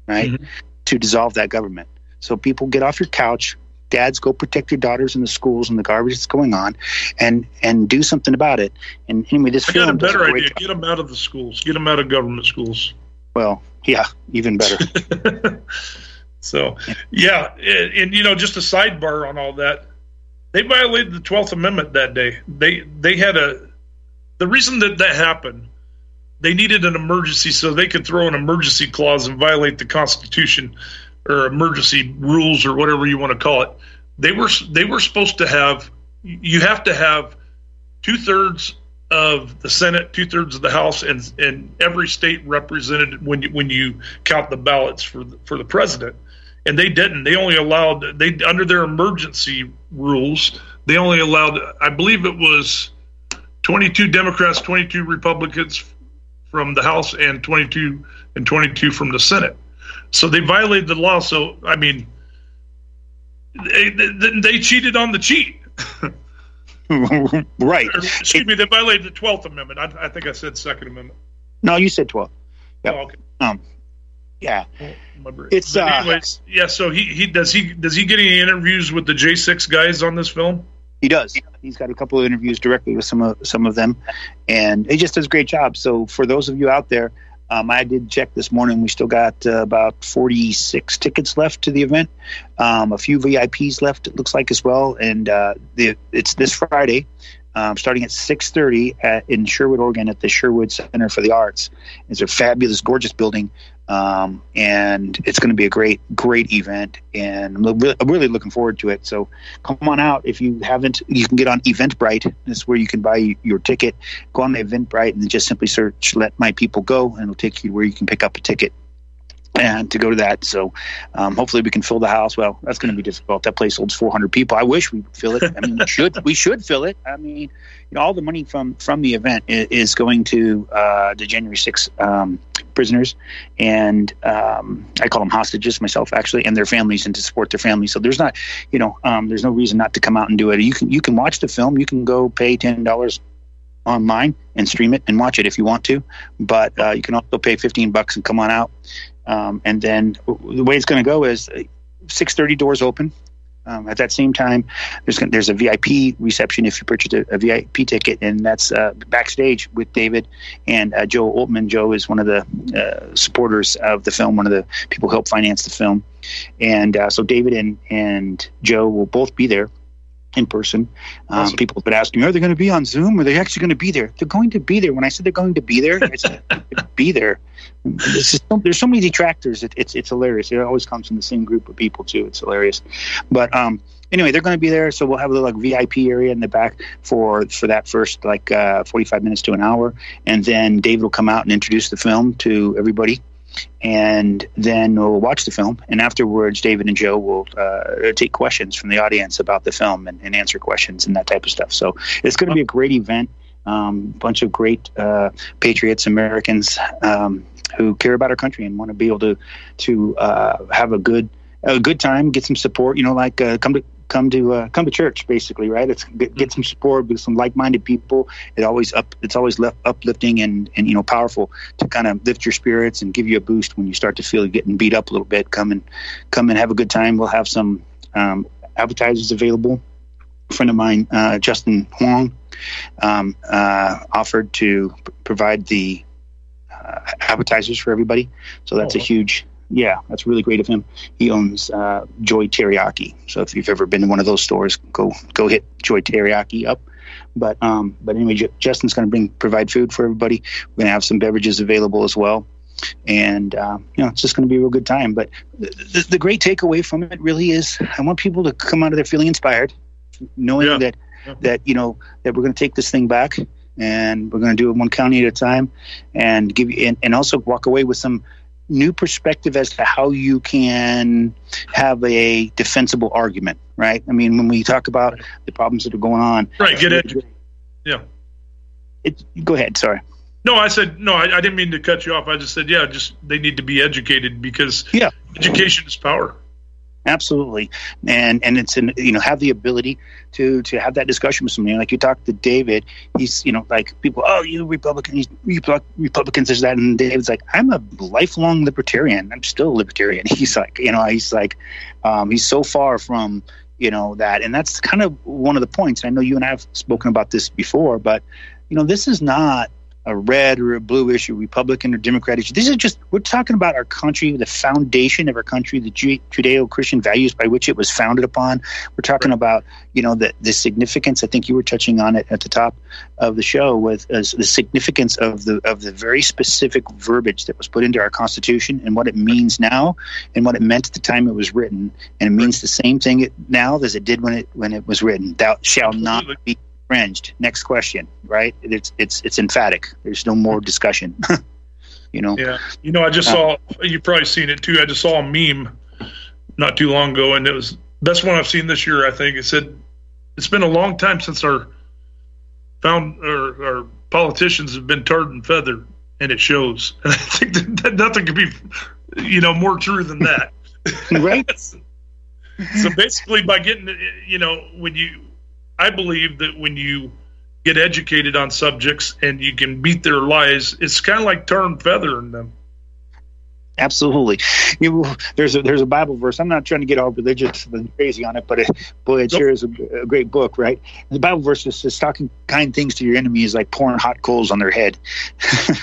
right, mm-hmm. to dissolve that government. So people get off your couch, dads go protect your daughters in the schools and the garbage that's going on and and do something about it. And anyway this I got a better idea. Get them out of the schools. Get them out of government schools. Well yeah even better. So yeah and, and, you know just a sidebar on all that. They violated the 12th amendment that day. They they had a the reason that that happened they needed an emergency so they could throw an emergency clause and violate the constitution or emergency rules or whatever you want to call it. They were they were supposed to have you have to have two thirds of the Senate, two thirds of the House, and and every state represented when you when you count the ballots for the, for the president. And they didn't. They only allowed they under their emergency rules. They only allowed, I believe it was, 22 Democrats, 22 Republicans from the House, and 22 and 22 from the Senate. So they violated the law. So I mean, they they, they cheated on the cheat. right. Or, excuse me. They violated the Twelfth Amendment. I, I, think I said Second Amendment. No, you said twelve. Yep. Oh, okay. Um. Yeah. It's uh, anyways, yeah. So he he does he does he get any interviews with the J six guys on this film? He does. He's got a couple of interviews directly with some of some of them, and he just does a great job. So for those of you out there um, I did check this morning. We still got uh, about 46 tickets left to the event. Um, a few VIPs left, it looks like, as well. And uh, the, it's this Friday, um, starting at 6.30 at, in Sherwood, Oregon at the Sherwood Center for the Arts. It's a fabulous, gorgeous building. Um, and it's going to be a great, great event, and I'm really, I'm really, looking forward to it. So come on out if you haven't. You can get on Eventbrite. That's where you can buy your ticket. Go on Eventbrite and just simply search "Let My People Go," and it'll take you where you can pick up a ticket and to go to that. So um, hopefully we can fill the house. Well, that's going to be difficult. That place holds 400 people. I wish we would fill it. I mean, we should we should fill it. I mean, you know, all the money from from the event is, going to uh, the January 6th um, prisoners, and um, I call them hostages myself actually, and their families, and to support their families. So there's not, you know, um, there's no reason not to come out and do it. You can you can watch the film. You can go pay ten dollars online and stream it and watch it if you want to. But uh, you can also pay 15 bucks and come on out um, and then the way it's going to go is 6:30 doors open. Um, at that same time, there's there's a VIP reception if you purchase a, a VIP ticket, and that's uh, backstage with David and uh, Joe Oltmann. Joe is one of the uh, supporters of the film, one of the people who helped finance the film, and uh, so David and and Joe will both be there in person. Um, Awesome. People have been asking are they going to be on Zoom? Are they actually going to be there? They're going to be there. When I said they're going to be there, it's be there. There's so many detractors. It, it's it's hilarious. It always comes from the same group of people too. It's hilarious. But um, anyway, they're going to be there, so we'll have a little like VIP area in the back for for that first like uh, 45 minutes to an hour, and then David will come out and introduce the film to everybody and then we'll watch the film. And afterwards, David and Joe will uh, take questions from the audience about the film and, and answer questions and that type of stuff. So it's going to be a great event. Um, bunch of great uh, patriots, Americans um, who care about our country and want to be able to to uh, have a good a good time, get some support. You know, like uh, come to come to uh, come to church, basically, right? It's get, get some support with some like-minded people. It always up. It's always left uplifting and and you know powerful to kind of lift your spirits and give you a boost when you start to feel you're getting beat up a little bit. Come and come and have a good time. We'll have some um, appetizers available. A friend of mine, uh, Justin Huang, um, uh, offered to p- provide the uh, appetizers for everybody. So that's Oh, a huge, yeah, that's really great of him. He owns uh, Joy Teriyaki. So if you've ever been to one of those stores, go go hit Joy Teriyaki up. But um, but anyway, Ju- Justin's going to bring provide food for everybody. We're going to have some beverages available as well, and um, you know it's just going to be a real good time. But the, the, the great takeaway from it really is I want people to come out of there feeling inspired, knowing Yeah. that Yeah. that you know that we're going to take this thing back and we're going to do it one county at a time and give you and, and also walk away with some new perspective as to how you can have a defensible argument right i mean when we talk about the problems that are going on Right, get educated. Yeah. it, go ahead sorry No, I said no. I, I didn't mean to cut you off. I just said yeah. Just they need to be educated because Yeah. education is power. Absolutely. And and it's an you know have the ability to to have that discussion with somebody. Like you talk to david he's you know like people oh you republicans you republicans is that and david's like i'm a lifelong libertarian. I'm still a libertarian. He's like you know he's like um, he's so far from you know that. And that's kind of one of the points. I know you and i have spoken about this before but you know this is not a red or a blue issue, Republican or Democrat issue. This is just we're talking about our country, the foundation of our country, the Judeo-Christian values by which it was founded upon. We're talking about you know the the significance. I think you were touching on it at the top of the show with uh, the significance of the of the very specific verbiage that was put into our Constitution and what it means now and what it meant at the time it was written, and it means the same thing now as it did when it when it was written. Thou shall not be infringed. Next question, right? It's it's it's emphatic. There's no more discussion. you know. Yeah. You know, I just uh, saw. You've probably seen it too. I just saw a meme not too long ago, and it was best one I've seen this year. I think it said it's been a long time since our found or our politicians have been tarred and feathered, and it shows. And I think that, that nothing could be, you know, more true than that. Right. so basically, by getting, you know, when you, I believe that when you get educated on subjects and you can beat their lies, it's kind of like tar and feathering them. Absolutely. You, there's a there's a Bible verse. I'm not trying to get all religious and crazy on it, but it, boy, it Nope. sure is a, a great book, right? The Bible verse is talking kind things to your enemy is like pouring hot coals on their head.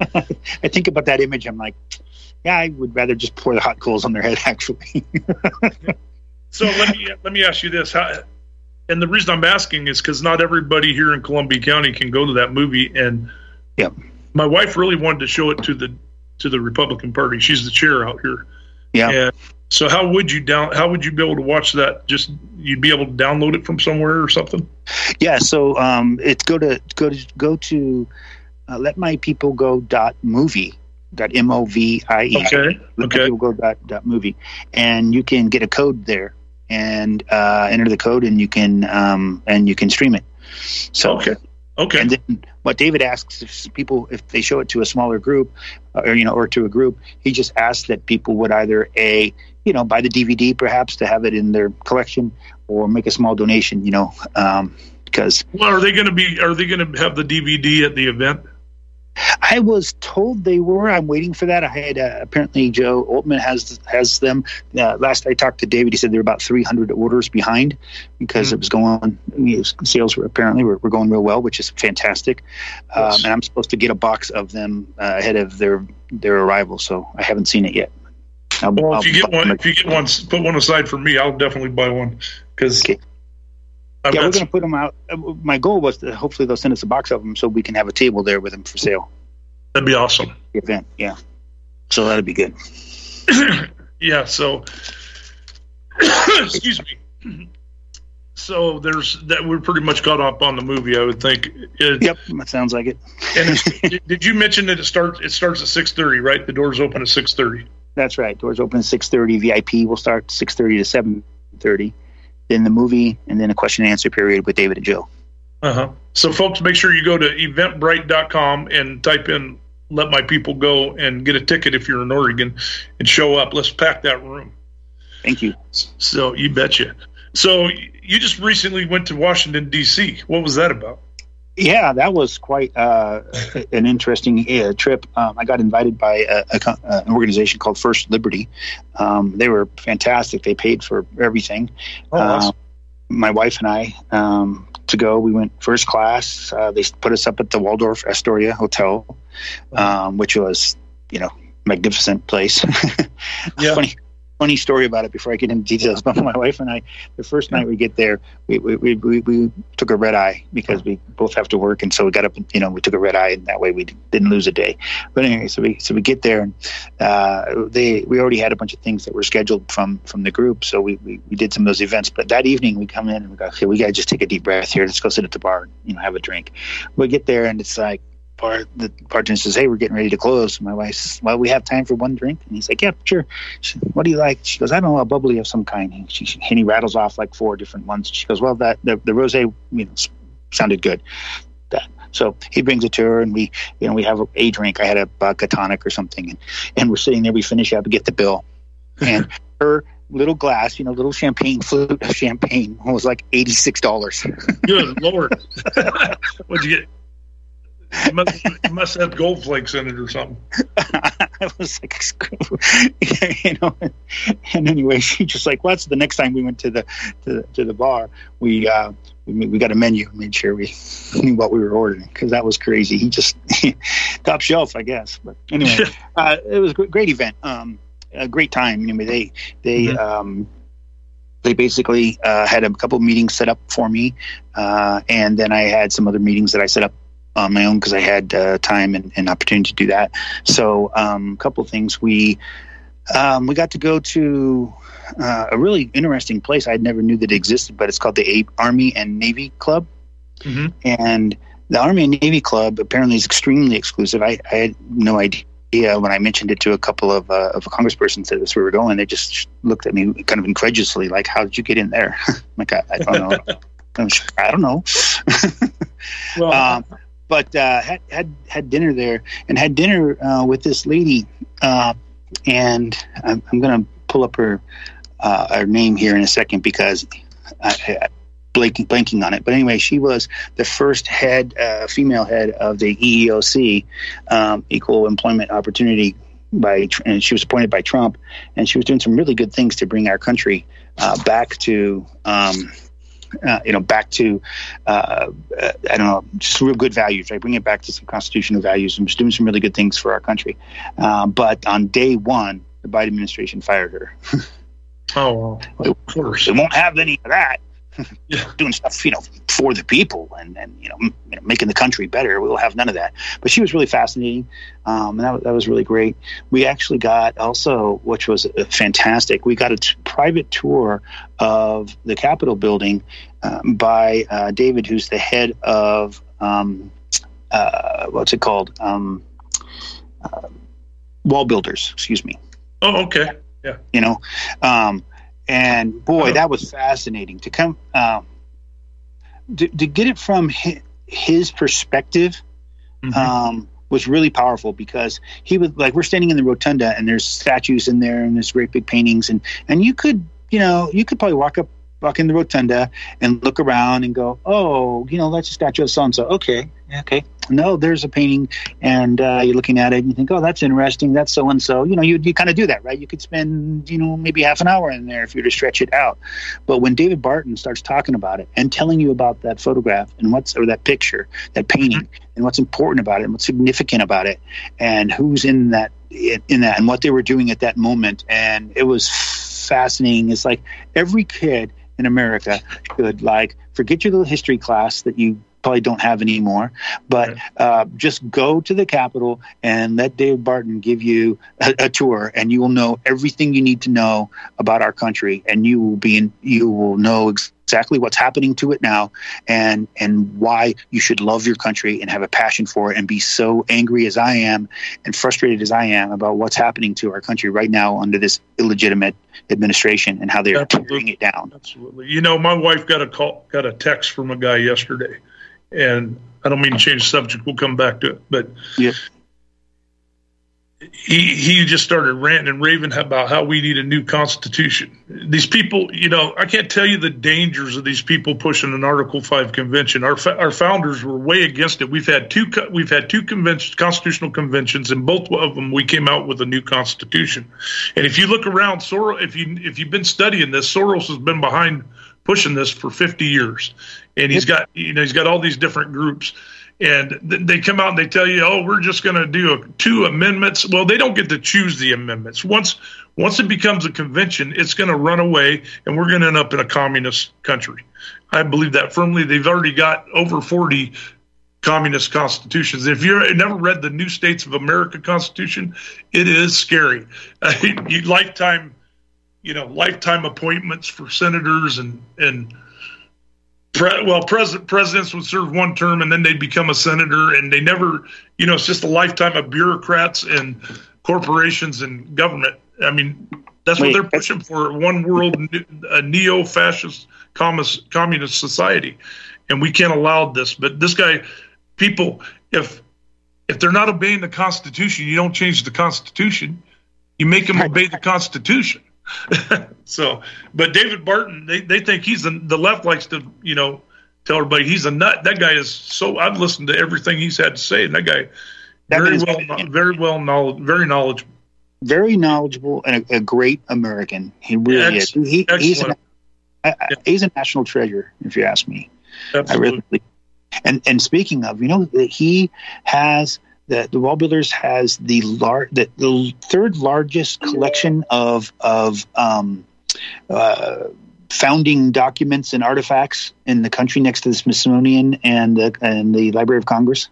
I think about that image. I'm like, yeah, I would rather just pour the hot coals on their head. Actually, So let me let me ask you this: How, and the reason I'm asking is because not everybody here in Columbia County can go to that movie, and my wife really wanted to show it to the to the Republican Party. She's the chair out here. Yeah. And so how would you down? How would you be able to watch that? Just you'd be able to download it from somewhere or something. yeah. So um, it's go to go to go to uh, let my people go dot movie dot m o v i e. Okay. Let Okay. People go dot, dot movie, and you can get a code there and uh, enter the code, and you can um, and you can stream it. So Okay. Okay. and then what David asks if people if they show it to a smaller group, uh, or you know, or to a group, he just asks that people would either a you know buy the DVD perhaps to have it in their collection, or make a small donation. You know, um, because well, are they going to be? Are they going to have the DVD at the event? I was told they were. I'm waiting for that. I had uh, apparently Joe Oltmann has has them. Uh, last I talked to David, he said they're about 300 orders behind because Mhm. it was going. Mean, it sales were apparently were, were going real well, which is fantastic. Um, Yes. and I'm supposed to get a box of them uh, ahead of their their arrival, so I haven't seen it yet. I'll, Well, I'll if you get one, if you get one, put one aside for me. I'll definitely buy one because Okay. I've yeah, we're going to put them out. Uh, My goal was to hopefully they'll send us a box of them so we can have a table there with them for sale. that'd be awesome. The event, yeah. So that'd be good. yeah. So, excuse me. So there's that we're pretty much caught up on the movie. I would think. It, Yep, that sounds like it. And did you mention that it starts? It starts at six thirty, right? The doors open at six thirty. That's right. Doors open at six thirty. VIP will start six thirty to seven thirty. Then the movie, and then a question and answer period with David and Joe. Uh huh. So, folks, make sure you go to eventbrite.com and type in "Let My People Go" and get a ticket if you're in Oregon, and show up. Let's pack that room. Thank you. So you betcha. So you just recently went to Washington D.C. What was that about? Yeah, that was quite uh, an interesting uh, trip. Um, I got invited by a, a, uh, an organization called First Liberty. Um, they were fantastic. They paid for everything. Oh, awesome. Uh, my wife and I um, to go. We went first class. Uh, they put us up at the Waldorf Astoria Hotel, um, which was, you know, magnificent place. Yeah. funny, funny story about it before I get into details. But my wife and I, the first night we get there, we we, we, we, we took a red eye because we both have to work, and so we got up. and You know, we took a red eye, and that way we didn't lose a day. But anyway, so we so we get there, and uh, they we already had a bunch of things that were scheduled from from the group, so we, we we did some of those events. But that evening we come in and we go, okay, we got to just take a deep breath here. Let's go sit at the bar, and, you know, have a drink. We get there, and it's like. Bar, the bartender says, "Hey, we're getting ready to close." My wife says, "Well, we have time for one drink," and he's like, "Yeah, sure." She, what do you like? She goes, "I don't know, a bubbly of some kind." And, she, and he rattles off like four different ones. She goes, "Well, that the, the rosé, you know, sounded good." That so he brings it to her, and we, you know, we have a, a drink. I had a vodka tonic or something, and, and we're sitting there. We finish up, and get the bill, and her little glass, you know, little champagne flute of champagne was like eighty six dollars. Good lord. What'd you get? You must, you must have gold flakes in it or something. I was like, you know, and anyway, she just like, what's the next time we went to the to, to the bar, we uh, we, we got a menu, made sure we knew what we were ordering because that was crazy. He just top shelf, I guess. But anyway, uh, it was a great, event, um, a great time. Anyway, they they. Mhm. Um, they basically uh, had a couple of meetings set up for me, uh, and then I had some other meetings that I set up on my own because I had uh, time and, and opportunity to do that. So, um, a couple of things we um, we got to go to uh, a really interesting place. I never knew that it existed, but it's called the A- Army and Navy Club, Mhm. and the Army and Navy Club apparently is extremely exclusive. I, I had no idea when I mentioned it to a couple of uh, of congresspersons that this we were going. They just looked at me kind of incredulously, like, "How did you get in there?" Like, I, I don't know. I don't know. Well, um, but uh, had, had had dinner there and had dinner uh, with this lady, uh, and I'm, I'm going to pull up her uh, her name here in a second because I, I blanking, blanking on it. But anyway, she was the first head, uh, female head of the EEOC, um, Equal Employment Opportunity. By and she was appointed by Trump, and she was doing some really good things to bring our country uh, back to. Um, uh, you know, back to uh, uh, I don't know, just real good values, right? Bring it back to some constitutional values and just doing some really good things for our country. Um, but on day one, the Biden administration fired her. oh, well, of course. They won't have any of that. Yeah. Doing stuff, you know, for the people and, and you know, m- you know, making the country better. We'll have none of that. But she was really fascinating, um, and that, was- that was really great. We actually got also, which was uh, fantastic. We got a t- private tour of the Capitol building um, by uh, David, who's the head of um, uh, what's it called? Um, uh, wall builders. Excuse me Oh, okay. Yeah. You know um, and boy that was fascinating to come um, to, to get it from his, his perspective Mhm. um, was really powerful because he was like we're standing in the rotunda and there's statues in there and there's great big paintings and and you could you know you could probably walk up walk in the rotunda and look around and go oh you know that's a statue of so and so okay okay no, there's a painting, and uh, you're looking at it, and you think, oh, that's interesting. That's so and so. You know, you you kind of do that, right? You could spend, you know, maybe half an hour in there if you were to stretch it out. But when David Barton starts talking about it and telling you about that photograph and what's or that picture, that painting, mm-hmm. and what's important about it, and what's significant about it, and who's in that in that, and what they were doing at that moment, and it was fascinating. It's like every kid in America should like forget your little history class that you probably don't have anymore. But uh, just go to the Capitol and let Dave Barton give you a, a, tour, and you will know everything you need to know about our country, and you will be in, you will know exactly what's happening to it now, and and why you should love your country and have a passion for it, and be so angry as I am and frustrated as I am about what's happening to our country right now under this illegitimate administration and how they're tearing it down. Absolutely. You know, my wife got a call, got a text from a guy yesterday and I don't mean to change the subject. We'll come back to it, but yeah. he he just started ranting and raving about how we need a new constitution. These people, you know, I can't tell you the dangers of these people pushing an Article Five convention. Our our founders were way against it. We've had two we've had two conventions, constitutional conventions, and both of them we came out with a new constitution. And if you look around, Soros, if you if you've been studying this, Soros has been behind pushing this for 50 years. And he's got you know he's got all these different groups. And they come out and they tell you oh we're just going to do a, two amendments. Well they don't get to choose the amendments. Once once it becomes a convention it's going to run away and we're going to end up in a communist country. I believe that firmly. They've already got over 40 communist constitutions. If you've never read the new states of america constitution it is scary. Uh, lifetime you know lifetime appointments for senators and and Pre- well, pres- presidents would serve one term and then they'd become a senator, and they never, you know, it's just a lifetime of bureaucrats and corporations and government. I mean, that's Wait, what they're pushing for one world, a neo fascist communist society. And we can't allow this. But this guy, people, if if they're not obeying the Constitution, you don't change the Constitution. You make them obey the Constitution. so, but David Barton, they, they think he's the, the left likes to, you know, tell everybody he's a nut. That guy is so, I've listened to everything he's had to say, and that guy, that very well, very, very well knowledge, very knowledgeable. Very knowledgeable and a, a great American. He really Ex- is. He, he's, an, yeah. he's a national treasure, if you ask me. Absolutely. Really, and and speaking of, you know, he has the, the Wall Builders has the, lar- the, the third largest collection of of um, uh, founding documents and artifacts in the country, next to the Smithsonian and the and the Library of Congress.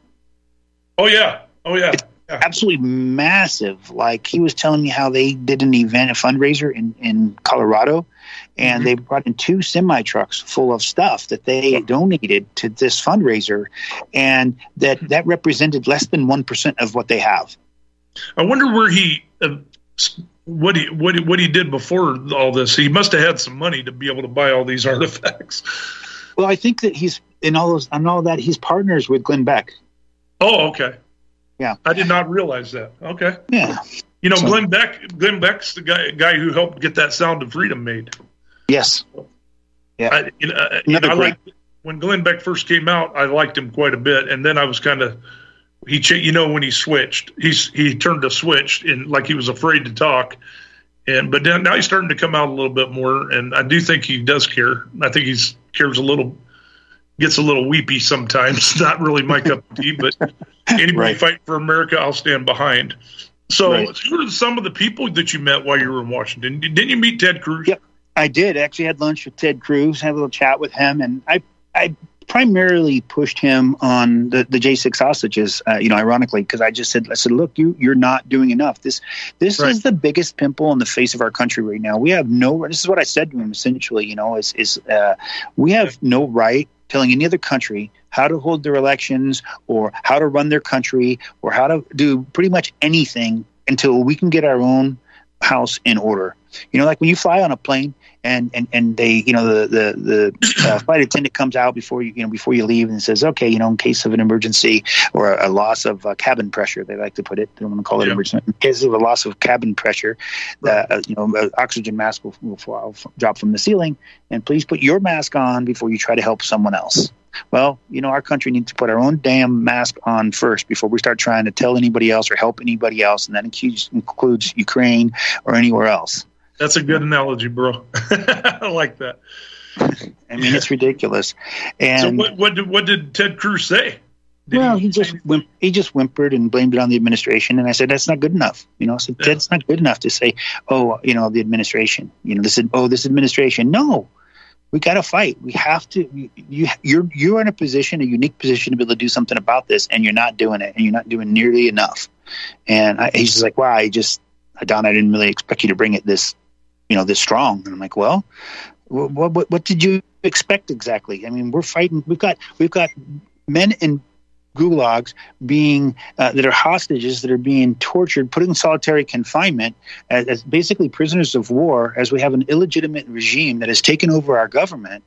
Oh yeah, oh yeah. It's yeah. Absolutely massive. Like he was telling me how they did an event, a fundraiser in in Colorado, and mm-hmm. they brought in two semi trucks full of stuff that they donated to this fundraiser, and that that represented less than one percent of what they have. I wonder where he. Uh, what he what he, what he did before all this, he must have had some money to be able to buy all these artifacts. Well, I think that he's in all those on all that he's partners with Glenn Beck. Oh, okay. Yeah, I did not realize that. Okay. Yeah. You know, so, Glenn Beck. Glenn Beck's the guy guy who helped get that Sound of Freedom made. Yes. Yeah. I, you know, you know, I liked, when Glenn Beck first came out, I liked him quite a bit, and then I was kind of he, you know, when he switched, he's he turned a switch and like he was afraid to talk, and but then, now he's starting to come out a little bit more, and I do think he does care. I think he's cares a little, gets a little weepy sometimes. Not really my cup of tea, but anybody right. fight for America, I'll stand behind. So, right. who are some of the people that you met while you were in Washington? Didn't you meet Ted Cruz? Yep. I did actually had lunch with Ted Cruz, had a little chat with him, and I I primarily pushed him on the, the J6 hostages. Uh, you know, ironically, because I just said I said, look, you you're not doing enough. This this right. is the biggest pimple on the face of our country right now. We have no. This is what I said to him essentially. You know, is is uh, we have no right telling any other country how to hold their elections or how to run their country or how to do pretty much anything until we can get our own house in order. You know, like when you fly on a plane and and, and they, you know, the the the uh, flight attendant comes out before you, you know, before you leave and says, okay, you know, in case of an emergency or a, a loss of uh, cabin pressure, they like to put it. They don't want to call it yeah. emergency. In case of a loss of cabin pressure, right. uh, you know, oxygen mask will, will fall, drop from the ceiling, and please put your mask on before you try to help someone else. Well, you know, our country needs to put our own damn mask on first before we start trying to tell anybody else or help anybody else, and that includes, includes Ukraine or anywhere else. That's a good analogy, bro. I like that. I mean, it's ridiculous. And so, what, what did what did Ted Cruz say? Did well, he, he just whimp- he just whimpered and blamed it on the administration, and I said that's not good enough. You know, I said yeah. that's not good enough to say, oh, you know, the administration. You know, this oh, this administration. No, we got to fight. We have to. You you're you're in a position, a unique position to be able to do something about this, and you're not doing it, and you're not doing nearly enough. And I, he's just like, wow, I just Don, I didn't really expect you to bring it this, you know, this strong. And I'm like, well, what what, what did you expect exactly? I mean, we're fighting. We've got we've got men in gulags being uh, that are hostages that are being tortured, put in solitary confinement as, as, basically prisoners of war, as we have an illegitimate regime that has taken over our government.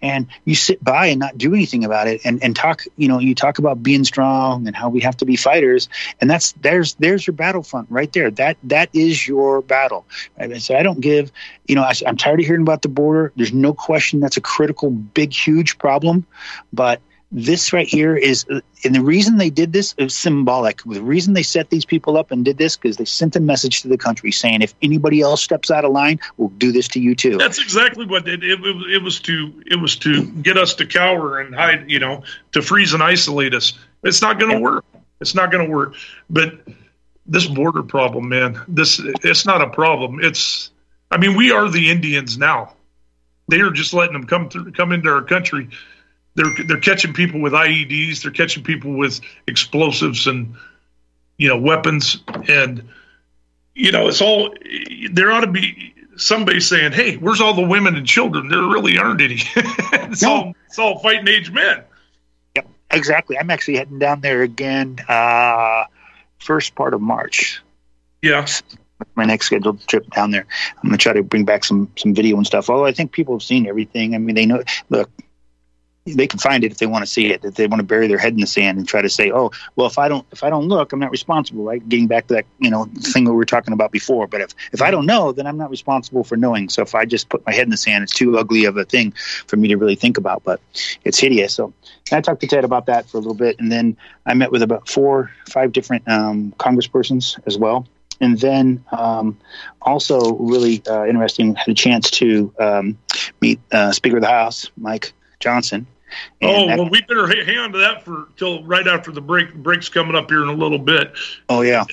And you sit by and not do anything about it, and, and talk. You know, you talk about being strong and how we have to be fighters, and that's there's there's your battlefront right there. That that is your battle. Right? So I don't give. You know, I, I'm tired of hearing about the border. There's no question that's a critical, big, huge problem, but this right here is and the reason they did this is symbolic. The reason they set these people up and did this because they sent a message to the country saying if anybody else steps out of line we'll do this to you too. That's exactly what it, it, it was to it was to get us to cower and hide you know to freeze and isolate us. It's not going to work. It's not going to work. But this border problem man this it's not a problem. It's i mean we are the indians now. They are just letting them come through come into our country they're they're catching people with IEDs, they're catching people with explosives and you know weapons, and you know it's all. There ought to be somebody saying, "Hey, where's all the women and children? There really aren't any. it's no. all it's all fighting age men." Yep, exactly. I'm actually heading down there again, uh, first part of March. Yeah my next scheduled trip down there. I'm going to try to bring back some some video and stuff. Although I think people have seen everything. I mean, they know. Look, they can find it if they want to see it. If they want to bury their head in the sand and try to say, "Oh, well, if I don't if I don't look, I'm not responsible." Right? Getting back to that you know thing we were talking about before. But if if I don't know, then I'm not responsible for knowing. So if I just put my head in the sand, it's too ugly of a thing for me to really think about. But it's hideous. So I talked to Ted about that for a little bit, and then I met with about four, five different um, congresspersons as well. And then um, also really uh, interesting, had a chance to um, meet uh, Speaker of the House, Mike Johnson, oh well, we better hang on to that for till right after the break. Break's coming up here in a little bit. Oh yeah.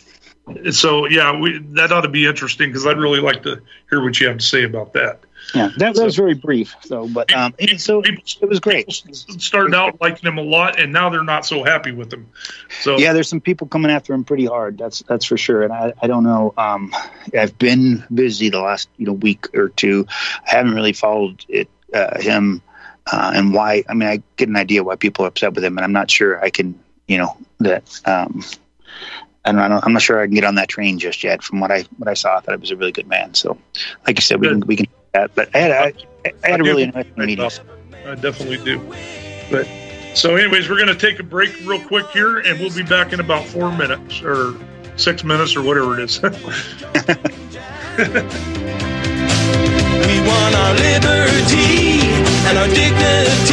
So yeah, we that ought to be interesting because I'd really like to hear what you have to say about that. Yeah, that, that was very brief. So, but um, people, so people, it was great. Started out liking him a lot, and now they're not so happy with him. So yeah, there's some people coming after him pretty hard. That's that's for sure. And I, I don't know. Um, I've been busy the last you know week or two. I haven't really followed it uh, him uh, and why. I mean, I get an idea why people are upset with him, and I'm not sure I can, you know, that. Um, I don't, I am not sure I can get on that train just yet. From what I what I saw, I thought it was a really good man. So, like you said, we can we can. That, but I had I, I had I a really nice meeting. I definitely do. But so, anyways, we're going to take a break real quick here, and we'll be back in about four minutes or six minutes or whatever it is. We want our liberty and our dignity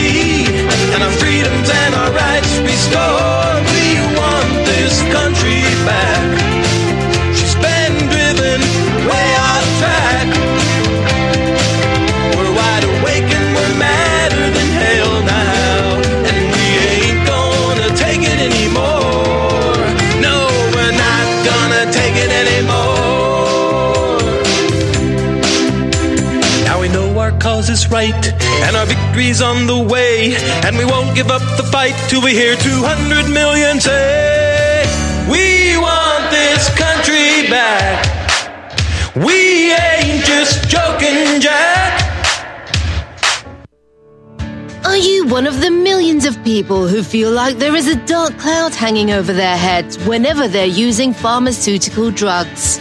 right, and our victory's on the way, and we won't give up the fight till we hear 200 million say, We want this country back. We ain't just joking, Jack. Are you one of the millions of people who feel like there is a dark cloud hanging over their heads whenever they're using pharmaceutical drugs?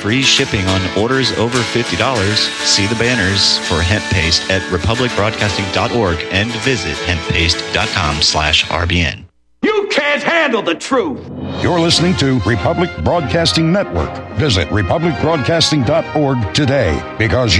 Free shipping on orders over $50. See the banners for hemp paste at republicbroadcasting.org and visit hemppaste.com slash RBN. You can't handle the truth. You're listening to Republic Broadcasting Network. Visit republicbroadcasting.org today because